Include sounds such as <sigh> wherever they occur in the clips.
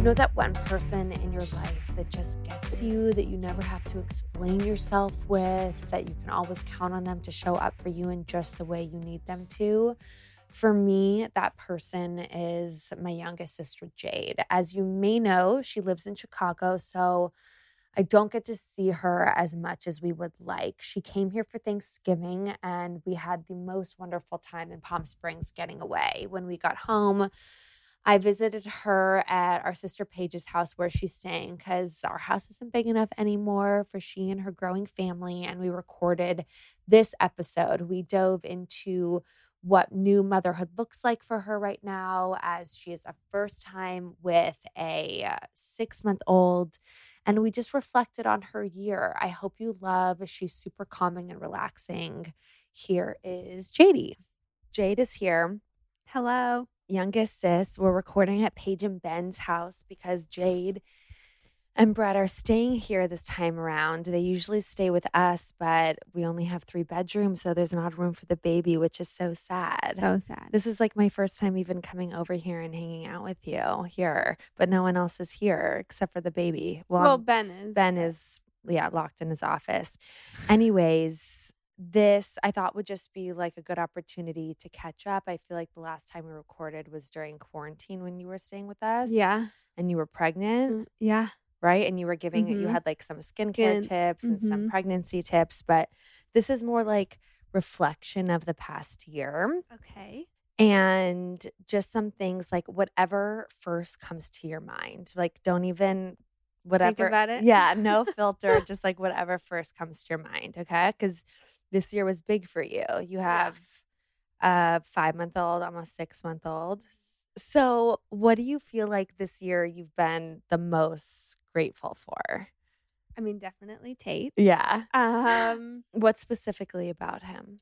You know that one person in your life that just gets you, that you never have to explain yourself with, that you can always count on them to show up for you in just the way you need them to? For me, that person is my youngest sister, Jade. As you may know, she lives in Chicago, so I don't get to see her as much as we would like. She came here for Thanksgiving, and we had the most wonderful time in Palm Springs getting away. When we got home, I visited her at our sister Paige's house where she's staying because our house isn't big enough anymore for she and her growing family. And we recorded this episode. We dove into what new motherhood looks like for her right now as she is a first time with a uh, six month old. And we just reflected on her year. I hope you love. She's super calming and relaxing. Here is Jadey. Jade is here. Hello youngest sis. We're recording at Paige and Ben's house because Jade and Brett are staying here this time around. They usually stay with us, but we only have three bedrooms, so there's not room for the baby, which is so sad. So sad. This is like my first time even coming over here and hanging out with you here, but no one else is here except for the baby. Well, well um, Ben is. Ben is, yeah, locked in his office. Anyways, this I thought would just be like a good opportunity to catch up. I feel like the last time we recorded was during quarantine when you were staying with us. Yeah. And you were pregnant. Mm, yeah. Right. And you were giving mm-hmm. you had like some skincare Skin. tips and mm-hmm. some pregnancy tips. But this is more like reflection of the past year. Okay. And just some things like whatever first comes to your mind. Like don't even whatever Think about it. Yeah, no <laughs> filter, just like whatever first comes to your mind. Okay. Cause this year was big for you. You have a five month old, almost six month old. So, what do you feel like this year you've been the most grateful for? I mean, definitely Tate. Yeah. Um, <laughs> what specifically about him?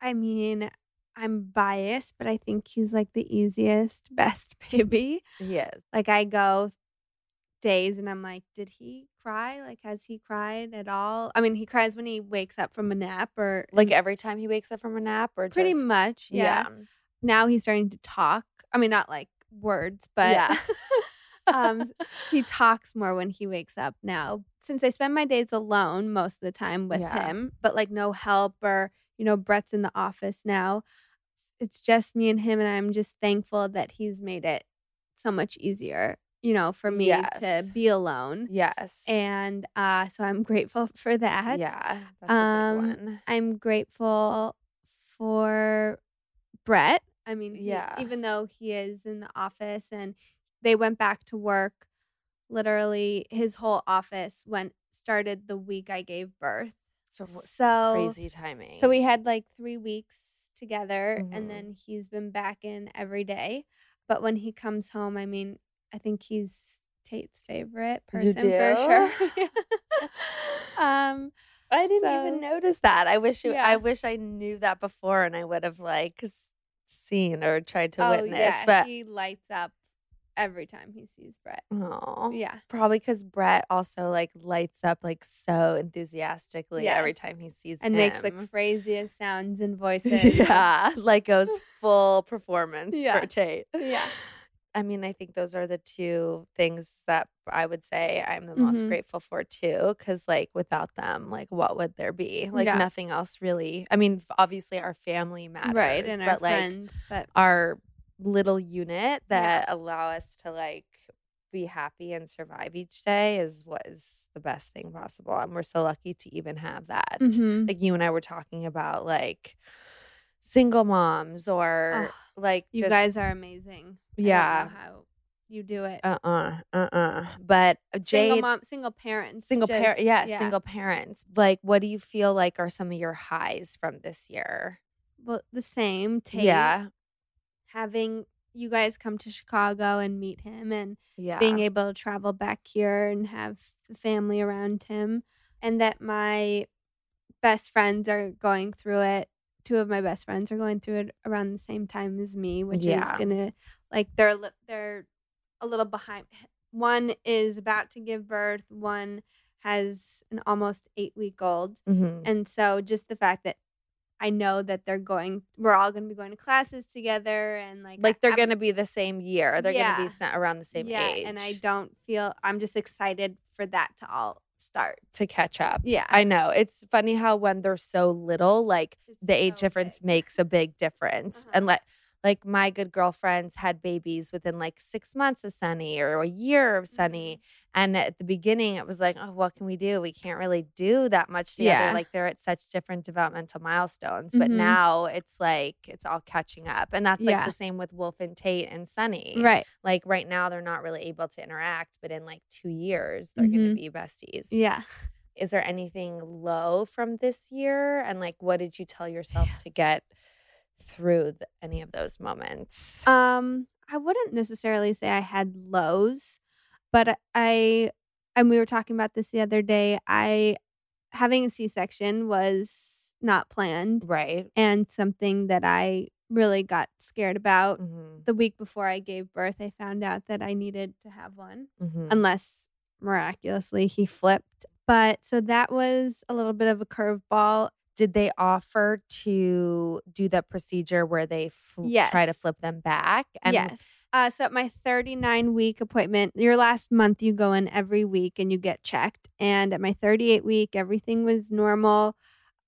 I mean, I'm biased, but I think he's like the easiest, <laughs> best baby. He is. Like I go days and I'm like, did he cry? Like, has he cried at all? I mean, he cries when he wakes up from a nap or like every time he wakes up from a nap or pretty just, much. Yeah. yeah. Now he's starting to talk. I mean, not like words, but yeah. <laughs> um, he talks more when he wakes up now. Since I spend my days alone most of the time with yeah. him, but like no help or, you know, Brett's in the office now. It's just me and him. And I'm just thankful that he's made it so much easier you know, for me yes. to be alone. Yes. And uh, so I'm grateful <laughs> for that. Yeah. um, I'm grateful for Brett. I mean, he, yeah. even though he is in the office and they went back to work, literally his whole office went started the week I gave birth. So, so crazy timing. So we had like three weeks together mm-hmm. and then he's been back in every day. But when he comes home, I mean, I think he's Tate's favorite person for sure. <laughs> <laughs> um, I didn't so, even notice that. I wish you, yeah. I wish I knew that before, and I would have like seen or tried to oh, witness. yeah. But he lights up every time he sees Brett. oh, Yeah. probably because Brett also like lights up like so enthusiastically every time he sees And him. makes the craziest sounds and <laughs> voices. yeah, like goes full performance Yeah. for Tate. Yeah. I mean, I think those are the two things that I would say I'm the most Mhm. grateful for too. Cause like without them, like what would there be? Like Yeah. nothing else really. I mean, obviously our family matters, Right. And but our like friends. But our little unit that allow us to like be happy and survive each day is what is the best thing possible. And we're so lucky to even have that. Mhm. Like you and I were talking about like single moms or like you guys are amazing. Yeah. how you do it. uh-uh uh-uh but uh, jade single mom, single parents. single parent just- yeah, single parents like what do you feel like are some of your highs from this year Well, the same. Tate, yeah Having you guys come to Chicago and meet him and yeah being able to travel back here and have the family around him and that my best friends are going through it two of my best friends are going through it around the same time as me which Yeah. is gonna like they're they're a little behind one is about to give birth one has an almost eight week old Mhm. and so just the fact that I know that they're going, we're all going to be going to classes together, and like, like they're gonna be the same year they're gonna be sa- around the same yeah, age and I don't feel I'm just excited for that to all start. to catch up Yeah, i know it's funny how when they're so little like It's the age so difference big. makes a big difference Uh-huh. and like like my good girlfriends had babies within like six months of sunny or a year of sunny Mm-hmm. and at the beginning it was like oh what can we do we can't really do that much together Yeah. like they're at such different developmental milestones but Mhm. now it's like it's all catching up and that's like Yeah. the same with wolf and tate and sunny right. like right now they're not really able to interact but in like two years they're going Mhm. to be besties Yeah. is there anything low from this year and like what did you tell yourself to get through the, any of those moments Um, I wouldn't necessarily say I had lows, but I and we were talking about this the other day. I having a C-section was not planned right and something that I really got scared about. mm-hmm. The week before I gave birth, I found out that I needed to have one. Mm-hmm. unless miraculously he flipped. But so that was a little bit of a curveball. Did they offer to do that procedure where they fl- try to flip them back and yes. Uh, so at my 39 week appointment, your last month, you go in every week and you get checked. And at my 38 week, everything was normal.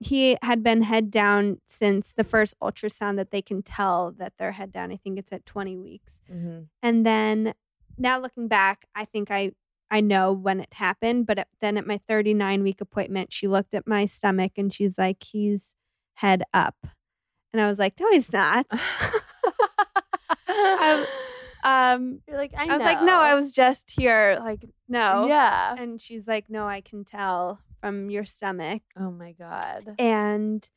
He had been head down since the first ultrasound that they can tell that they're head down. I think it's at 20 weeks. Mhm. And then now looking back, I think I I know when it happened, but then at my 39 week appointment, she looked at my stomach and she's like, "He's head up," and I was like, "No, he's not." <laughs> um, um, you're like I, I was like, "No, I was just here." Like, no, yeah And she's like, "No, I can tell from your stomach." oh my god and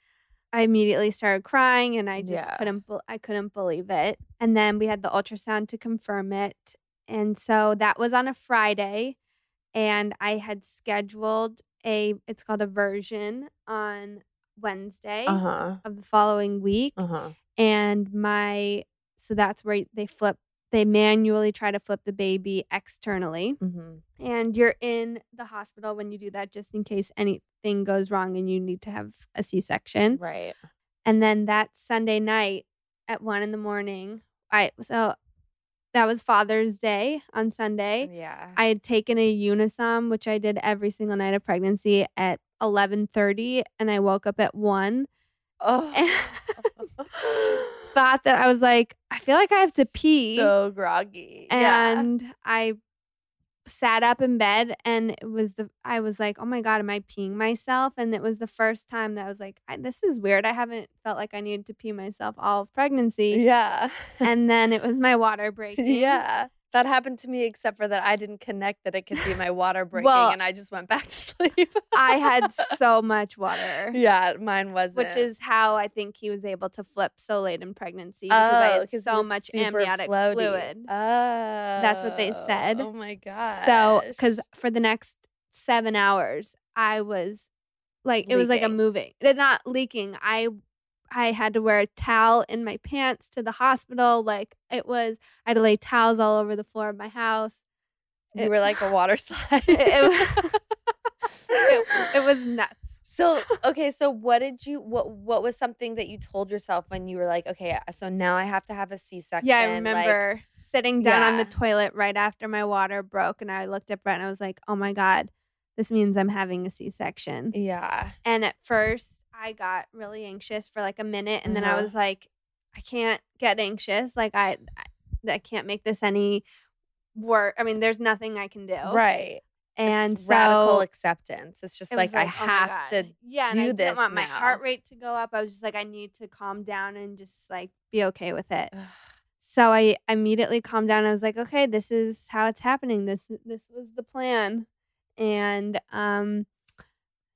I immediately started crying and I just Yeah. couldn't I couldn't believe it. And then we had the ultrasound to confirm it. And so that was on a Friday and I had scheduled a it's called a version on Wednesday uh-huh. of the following week uh-huh. and my so that's where they flip they manually try to flip the baby externally. Mm-hmm. and you're in the hospital when you do that just in case anything goes wrong and you need to have a c-section. Right. And then that sunday night at one in the morning i so that was father's day on sunday. Yeah. I had taken a unisom which i did every single night of pregnancy at 11.30 and i woke up at 1 oh <laughs> <laughs> thought that i was like i feel like i have to pee. so groggy. Yeah. and I sat up in bed and it was the I was like, "Oh my god, am I peeing myself?" And it was the first time that I was like, I, "This is weird. I haven't felt like I needed to pee myself all of pregnancy." yeah And then it was my water <laughs> breaking. Yeah. That happened to me, except for that I didn't connect that it could be my water breaking Well- and I just went back <laughs> to sleep. I had <laughs> so much water. yeah, mine wasn't. Which is how I think he was able to flip so late in pregnancy because I Oh, had 'cause it so much amniotic floaty. fluid. Oh. That's what they said. Oh, oh my god. So, because for the next seven hours, I was like, it was like a moving, It not leaking. I, I had to wear a towel in my pants to the hospital. Like it was, I had to lay towels all over the floor of my house. You it, were like a water <laughs> slide. it, <laughs> it, it was nuts. So <laughs> okay, so what did you what what was something that you told yourself when you were like, okay, so now I have to have a C section? Yeah, I remember like, sitting down yeah. on the toilet right after my water broke, and I looked at Brett and I was like, oh my god, this means I'm having a C section. Yeah. And at first, I got really anxious for like a minute, and uh-huh. then I uh-huh. was like, I can't get anxious. Like I, I, I can't make this any work. I mean, there's nothing I can do. Right and it's so, radical acceptance. It's just it like, like, I oh have to yeah, do and I this. didn't want now. my heart rate to go up. I was just like, I need to calm down and just like be okay with it. so I immediately calmed down. I was like, okay, this is how it's happening. This this was the plan, and um,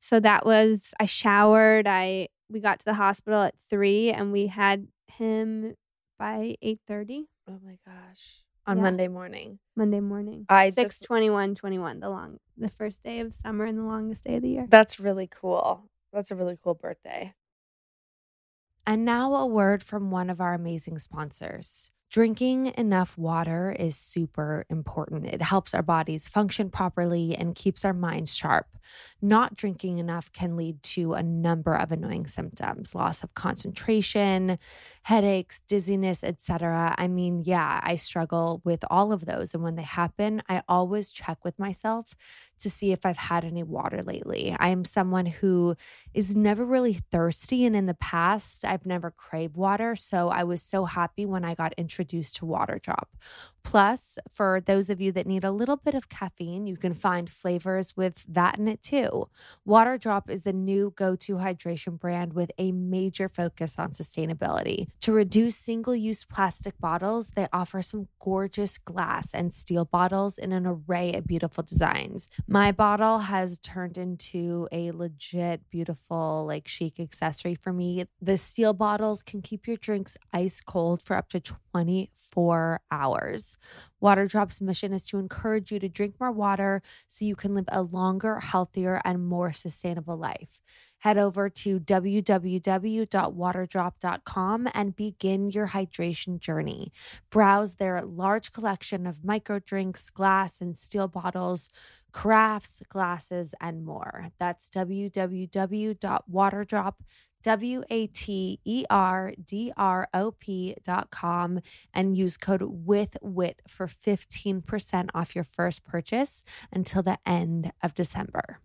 so that was. I showered. I we got to the hospital at three, and we had him by eight thirty. Oh my gosh on yeah. Monday morning. Monday morning. I 6 just, 21 21 the long the first day of summer and the longest day of the year. That's really cool. That's a really cool birthday. And now a word from one of our amazing sponsors. Drinking enough water is super important. It helps our bodies function properly and keeps our minds sharp. Not drinking enough can lead to a number of annoying symptoms, loss of concentration, headaches, dizziness, etc. I mean, yeah, I struggle with all of those and when they happen, I always check with myself to see if I've had any water lately. I am someone who is never really thirsty and in the past I've never craved water, so I was so happy when I got introduced introduced to Waterdrop. Plus, for those of you that need a little bit of caffeine, you can find flavors with that in it too. Waterdrop is the new go to hydration brand with a major focus on sustainability. To reduce single use plastic bottles, they offer some gorgeous glass and steel bottles in an array of beautiful designs. My bottle has turned into a legit, beautiful, like chic accessory for me. The steel bottles can keep your drinks ice cold for up to 24 hours. Waterdrop's mission is to encourage you to drink more water so you can live a longer, healthier, and more sustainable life. Head over to www.waterdrop.com and begin your hydration journey. Browse their large collection of micro drinks, glass and steel bottles, crafts, glasses, and more. That's www.waterdrop.com W A T E R D R O P dot com and use code with whit for 15% off your first purchase until the end of December.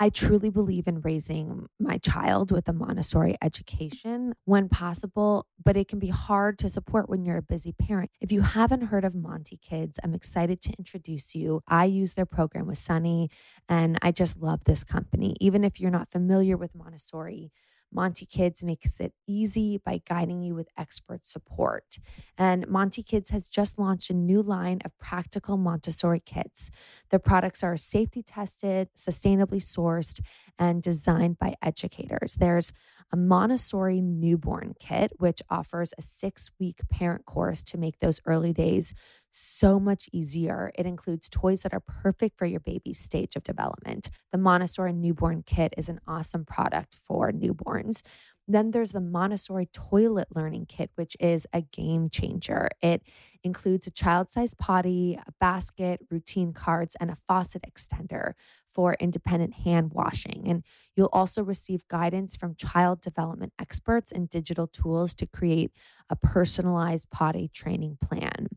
I truly believe in raising my child with a Montessori education when possible, but it can be hard to support when you're a busy parent. If you haven't heard of Monti Kids, I'm excited to introduce you. I use their program with Sunny, and I just love this company. Even if you're not familiar with Montessori, Monti Kids makes it easy by guiding you with expert support. And Monti Kids has just launched a new line of practical Montessori kits. The products are safety tested, sustainably sourced, and designed by educators. There's a Montessori newborn kit, which offers a six week parent course to make those early days so much easier. It includes toys that are perfect for your baby's stage of development. The Montessori newborn kit is an awesome product for newborns. Then there's the Montessori Toilet Learning Kit, which is a game changer. It includes a child sized potty, a basket, routine cards, and a faucet extender for independent hand washing. And you'll also receive guidance from child development experts and digital tools to create a personalized potty training plan.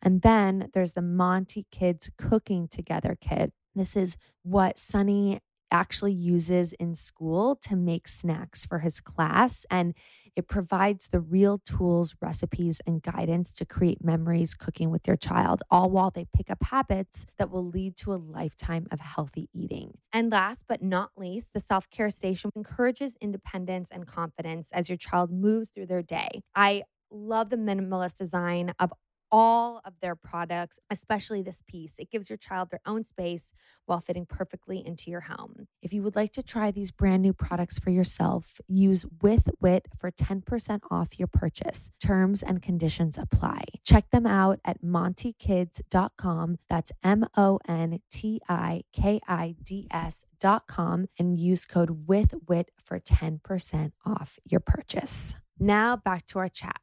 And then there's the Monti Kids Cooking Together Kit. This is what Sunny actually uses in school to make snacks for his class. And it provides the real tools, recipes, and guidance to create memories cooking with your child, all while they pick up habits that will lead to a lifetime of healthy eating. And last but not least, the self care station encourages independence and confidence as your child moves through their day. I love the minimalist design of all of their products, especially this piece. It gives your child their own space while fitting perfectly into your home. If you would like to try these brand new products for yourself, use with whit for 10% off your purchase. Terms and conditions apply. Check them out at montikids.com. That's M O N T I K I D S.com and use code with whit for 10% off your purchase. Now back to our chat.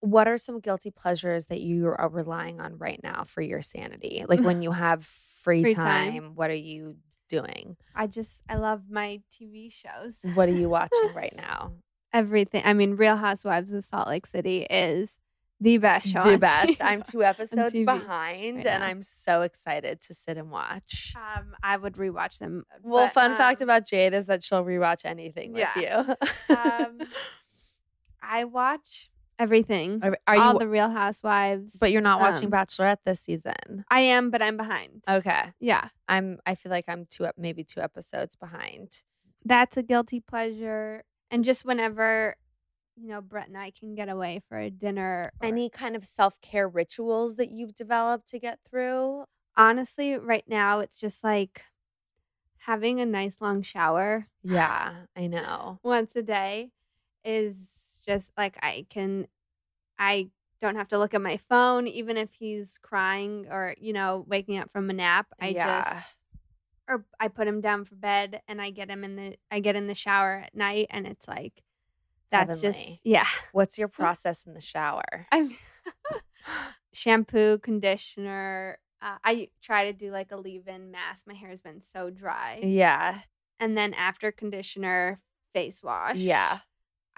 What are some guilty pleasures that you are relying on right now for your sanity? Like when <sighs> you have free, Free time, time. what are you doing? I just I love my TV shows. What are you <laughs> watching right now? Everything. I mean, Real Housewives of Salt Lake City is the best show. the <laughs> best. TV. I'm two <laughs> episodes behind right and. I'm so excited to sit and watch. Um, I would rewatch them. Well, but, fun fact um, about Jade is that she'll rewatch anything with Yeah. you. um, I watch everything. are, are all the Real Housewives. but you're not watching um, Bachelorette this season. I am, but I'm behind. Okay, yeah, I'm. I feel like I'm two, ep- maybe two episodes behind. that's a guilty pleasure. And just whenever, you know, Brett and I can get away for a dinner. or- Any kind of self care rituals that you've developed to get through? honestly, right now it's just like having a nice long shower Yeah, I know. <laughs> once a day is just like I can I don't have to look at my phone even if he's crying or you know waking up from a nap. I Yeah. just or I put him down for bed and I get him in the I get in the shower at night and it's like that's Heavenly. just yeah. What's your <laughs> process in the shower? I'm <laughs> shampoo, conditioner. Uh, I try to do like a leave-in mask. My hair has been so dry. Yeah, and then after conditioner, face wash. yeah,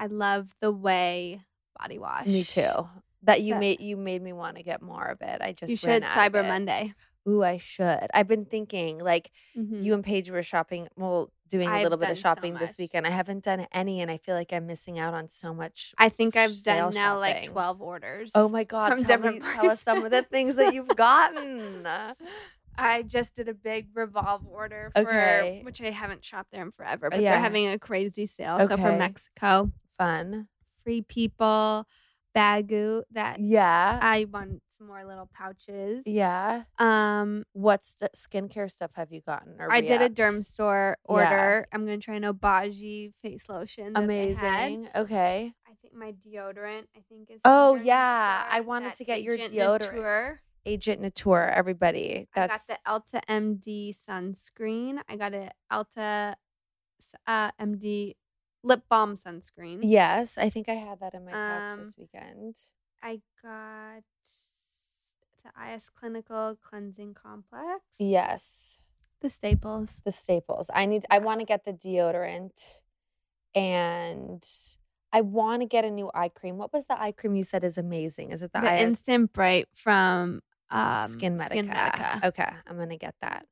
I love the way body wash. me too. That you So- made you made me want to get more of it. I just You should Cyber. Monday. Ooh, I should. I've been thinking like Mhm. you and Paige were shopping. Well, doing a I've little bit of done so shopping this weekend. I haven't done any, and I feel like I'm missing out on so much. I think I've done now like twelve orders. Oh my god! from Tell, different me, tell us some of the things that you've gotten. <laughs> I just did a big revolve order for Okay. which I haven't shopped there in forever, but Yeah. they're having a crazy sale. So for Mexico, Fun. free people, Baggu. That Yeah. I want some more little pouches. yeah. Um, What st- skincare stuff have you gotten? Or I did a Dermstore order. I'm gonna try an Obagi face lotion. that they had. Amazing. Okay. I think my deodorant. I think is. Oh, yeah. Dermstore, I wanted that to get your Agent deodorant. Nature. Agent Nateur. Everybody. That's I got the EltaMD sunscreen. I got a Elta uh, MD lip balm sunscreen. yes. I think I had that in my pouch Um, this weekend. I got the IS Clinical Cleansing Complex. Yes. The staples. the staples. I need I want to get the deodorant and I want to get a new eye cream. What was the eye cream you said is amazing? Is it the, The, IS Instant Bright from um, SkinMedica? Skin Medica. Okay, I'm going to get that.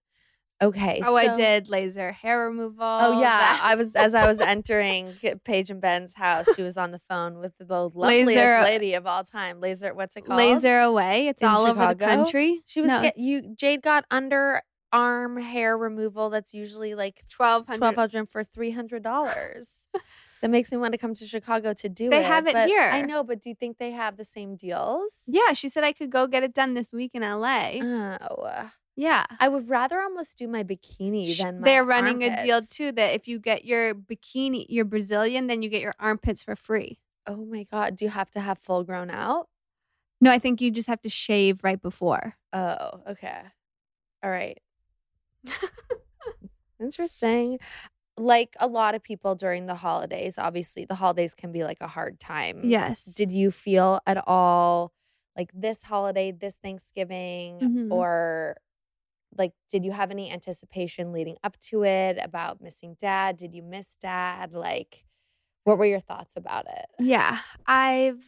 Okay. Oh, I did laser hair removal. Oh yeah, that- I was as I was <laughs> entering Paige and Ben's house. She was on the phone with the loveliest Laser- lady of all time. Laser, what's it called? LaserAway. It's In all over the country. She was No, get you. Jade got underarm hair removal. That's usually like twelve hundred. twelve hundred for three hundred dollars. <laughs> that makes me want to come to Chicago to do They it. They have it but here. I know, but do you think they have the same deals? Yeah, she said I could go get it done this week in LA. Oh, yeah. I would rather almost do my bikini Sh- than my They're running a deal too that if you get your bikini, your Brazilian, then you get your armpits for free. Oh my god, do you have to have full grown out? No, I think you just have to shave right before. Oh, okay. All right. <laughs> Interesting. Like a lot of people during the holidays, obviously the holidays can be like a hard time. Yes. Did you feel at all like this holiday, this Thanksgiving, Mhm. or like did you have any anticipation leading up to it about missing dad? Did you miss dad? Like what were your thoughts about it? Yeah, I've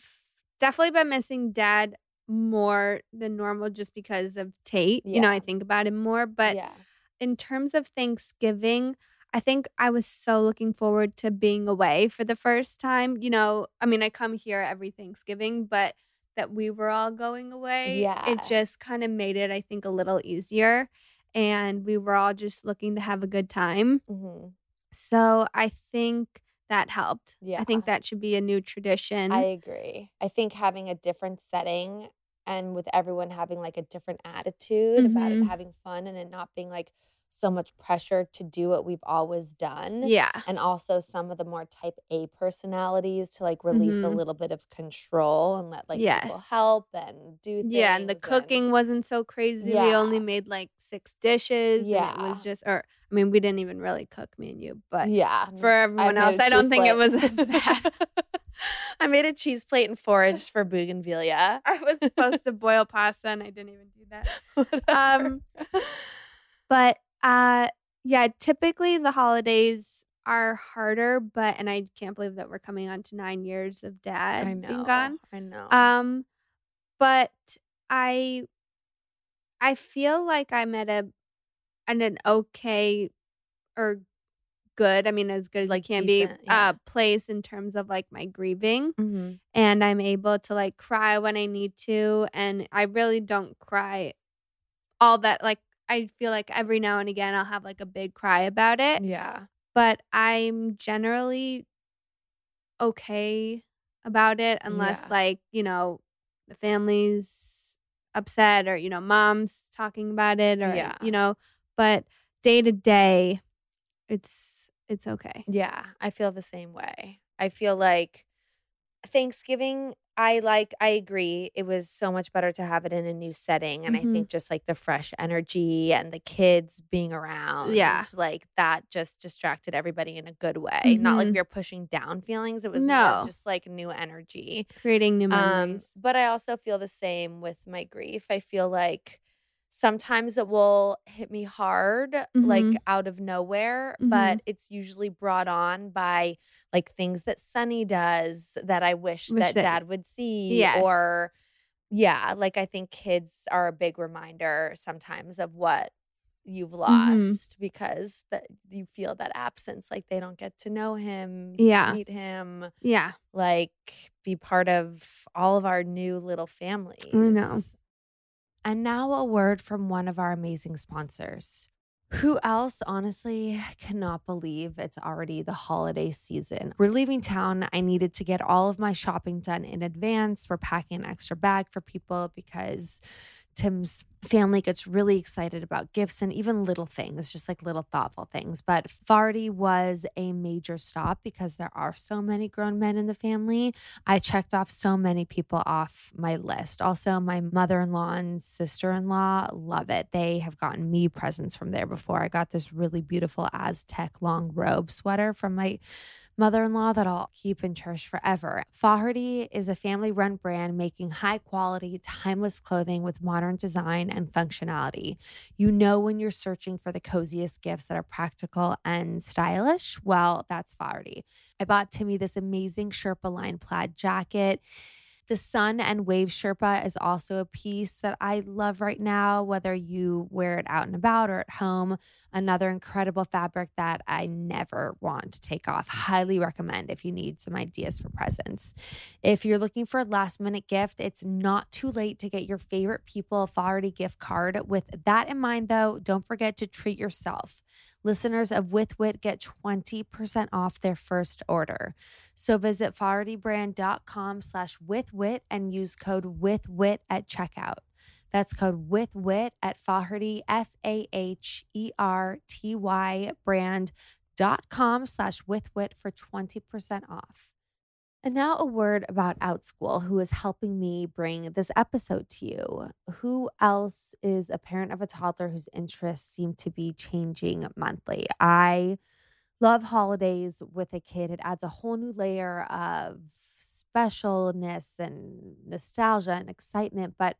definitely been missing dad more than normal just because of Tate. You know, I think about him more. But yeah. in terms of Thanksgiving, I think I was so looking forward to being away for the first time. You know, I mean, I come here every Thanksgiving, but that we were all going away, Yeah. it just kind of made it, I think, a little easier. And we were all just looking to have a good time. hmm So I think that helped. Yeah. I think that should be a new tradition. I agree. I think having a different setting and with everyone having like a different attitude about it Mhm. having fun and it not being like so much pressure to do what we've always done. Yeah. And also some of the more type A personalities to like release a Mhm. little bit of control and let like people help and do things. Yeah, and the cooking wasn't so crazy. We only made like six dishes. And it was just, or I mean, we didn't even really cook, me and you, but yeah. for everyone made else, I don't think it was as bad. <laughs> I made a cheese plate and foraged for bougainvillea. I was supposed to boil pasta and I didn't even do that. <laughs> Um, But uh yeah, typically the holidays are harder, but and I can't believe that we're coming on to nine years of dad I being gone. I know. Um, but I I feel like I'm at a at an okay or good. I mean, as good as Like, it can decent, be. yeah. Uh, place in terms of like my grieving, mm-hmm. and I'm able to like cry when I need to, and I really don't cry all that. Like I feel like every now and again I'll have like a big cry about it, Yeah. but I'm generally okay about it unless Yeah. like you know the family's upset or you know mom's talking about it or Yeah. you know but day to day it's it's okay Yeah, I feel the same way. I feel like Thanksgiving, I like, I agree. It was so much better to have it in a new setting. And Mhm. I think just like the fresh energy and the kids being around. Yeah. Like that just distracted everybody in a good way. Not like we were pushing down feelings. It was No. just like new energy. creating new Um, memories but I also feel the same with my grief. I feel like sometimes it will hit me hard, like Mhm. out of nowhere, Mhm. but it's usually brought on by like things that Sunny does that I wish, Wish that, that- dad would see. Yes. Or, yeah, like I think kids are a big reminder sometimes of what you've Mm-hmm. lost because that you feel that absence like they don't get to know him Yeah. meet him yeah like be part of all of our new little families. i know. And now a word from one of our amazing sponsors. Who else honestly cannot believe it's already the holiday season? We're leaving town. I needed to get all of my shopping done in advance. We're packing an extra bag for people because Tim's family gets really excited about gifts and even little things, just like little thoughtful things. But Faherty was a major stop because there are so many grown men in the family. I checked off so many people off my list. Also, my mother in law and sister in law love it. They have gotten me presents from there before. I got this really beautiful Aztec long robe sweater from my mother in law that I'll keep and cherish forever. Faherty is a family run brand making high quality, timeless clothing with modern design and functionality. You know, when you're searching for the coziest gifts that are practical and stylish, well, that's Faherty. I bought Timmy this amazing Sherpa line plaid jacket. The Sun and Wave Sherpa is also a piece that I love right now, whether you wear it out and about or at home. Another incredible fabric that I never want to take off. Highly recommend if you need some ideas for presents. If you're looking for a last minute gift, it's not too late to get your favorite people a Faherty gift card. With that in mind, though, don't forget to treat yourself. Listeners of With Wit get 20% off their first order. So visit fahertybrand.com slash withwhit and use code withwhit at checkout. That's code withwhit at Faherty, F-A-H-E-R-T-Y brand.com slash withwhit for 20% off. And now a word about OutSchool, who is helping me bring this episode to you. Who else is a parent of a toddler whose interests seem to be changing monthly? I love holidays with a kid. It adds a whole new layer of specialness and nostalgia and excitement, but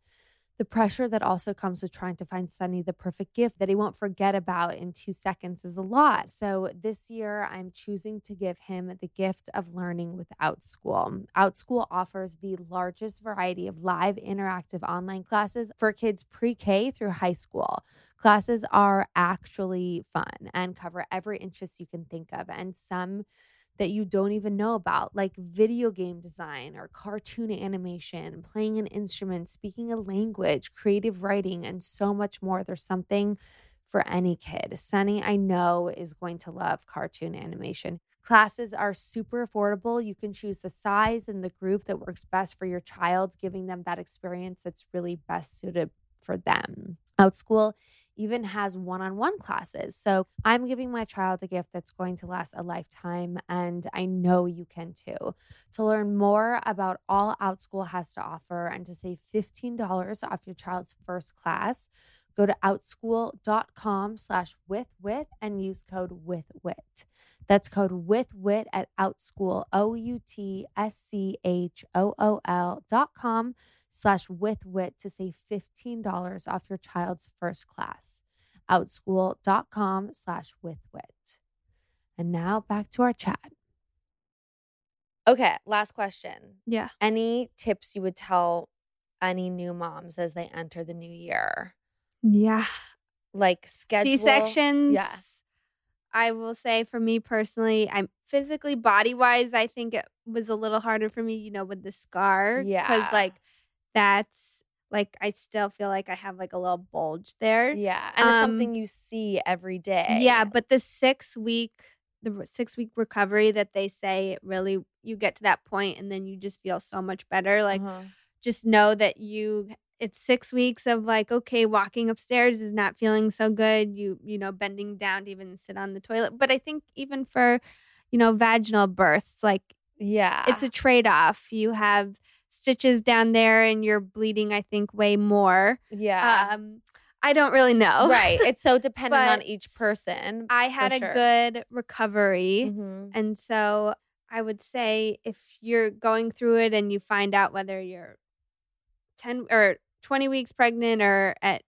the pressure that also comes with trying to find Sunny the perfect gift that he won't forget about in two seconds is a lot. So this year, I'm choosing to give him the gift of learning with OutSchool. OutSchool offers the largest variety of live interactive online classes for kids pre K through high school. Classes are actually fun and cover every interest you can think of, and some that you don't even know about, like video game design or cartoon animation, playing an instrument, speaking a language, creative writing, and so much more. There's something for any kid. Sunny, I know, is going to love cartoon animation. Classes are super affordable. You can choose the size and the group that works best for your child, giving them that experience that's really best suited for them. Outschool even has one on one classes. So I'm giving my child a gift that's going to last a lifetime, and I know you can too. To learn more about all Outschool has to offer and to save $15 off your child's first class, go to outschool.com slash withwhit and use code withwhit. That's code withwhit at outschool, O U T S C H O O L dot com slash with whit to save $15 off your child's first class. Outschool.com slash with whit. And now back to our chat. Okay, last question. Yeah. Any tips you would tell any new moms as they enter the new year? Yeah. Like schedule C sections. Yes. I will say for me personally, I'm physically body wise, I think it was a little harder for me, you know, with the scar. Yeah. Because like that's like I still feel like I have like a little bulge there. Yeah. And it's Um, something you see every day. Yeah, but the six week the six week recovery that they say it really you get to that point and then you just feel so much better. Like Uh-huh. just know that you it's six weeks of like okay walking upstairs is not feeling so good you you know bending down to even sit on the toilet but i think even for you know vaginal births like yeah. it's a trade-off you have stitches down there and you're bleeding i think way more yeah. um i don't really know right. It's so <laughs> dependent on each person. i had a sure. good recovery Mhm. and so I would say if you're going through it and you find out whether you're 10 or 20 weeks pregnant or at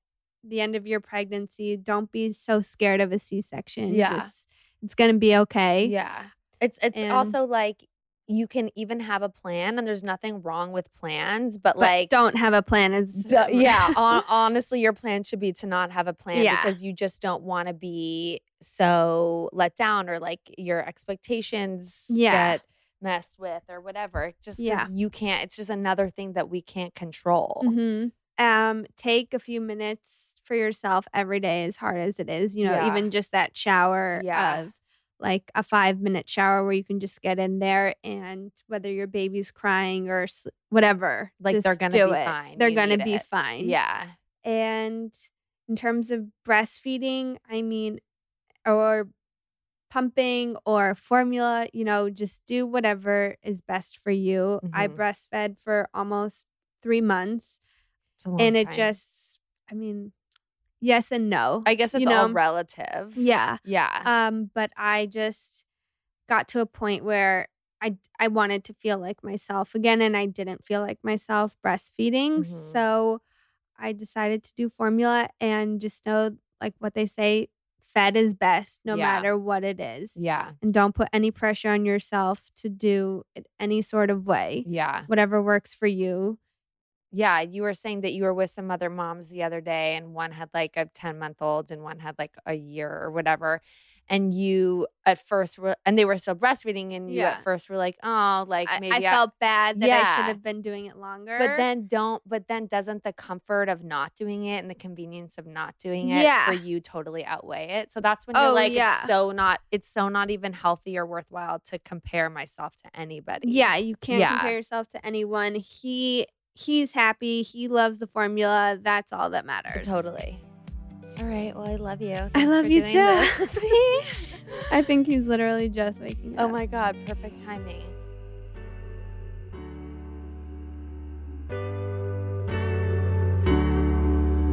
the end of your pregnancy, don't be so scared of a C-section. Yeah. Just, it's going to be okay. Yeah. It's it's And- also like you can even have a plan and there's nothing wrong with plans, but, But like don't have a plan is <laughs> yeah, hon- honestly, your plan should be to not have a plan Yeah. because you just don't want to be so let down or like your expectations Yeah. get messed with or whatever. Just because Yeah. you can't, it's just another thing that we can't control. Mhm. Um, take a few minutes for yourself every day, as hard as it is. You know, Yeah. even just that shower Yeah. of like a five minute shower where you can just get in there and whether your baby's crying or whatever, Like, they're gonna do be it. fine. They're You gonna be it. fine. Yeah. And in terms of breastfeeding, I mean, or pumping or formula, you know, just do whatever is best for you. I Mhm. breastfed for almost three months It's a long and it time. just, I mean, yes and no. I guess it's you all relative. Yeah. Yeah. Um, but I just got to a point where I I wanted to feel like myself again, and I didn't feel like myself breastfeeding. Mhm. So I decided to do formula and just know like what they say, fed is best no Yeah. matter what it is. yeah. And don't put any pressure on yourself to do it any sort of way. Yeah. Whatever works for you. Yeah. You were saying that you were with some other moms the other day, and one had like a 10 month old and one had like a year or whatever. And you at first were, and they were still breastfeeding, and you Yeah. at first were like, oh, like I, maybe I felt bad that I should have been doing it longer. But then don't, but then doesn't the comfort of not doing it and the convenience of not doing it Yeah. for you totally outweigh it? So that's when you're Oh, like, yeah. it's so not, it's so not even healthy or worthwhile to compare myself to anybody. Yeah, you can't Yeah. compare yourself to anyone. He he's happy. He loves the formula. That's all that matters. Totally. All right. Well, I love you. I love you too. <laughs> I think he's <laughs> literally just waking up. oh my God. Perfect timing.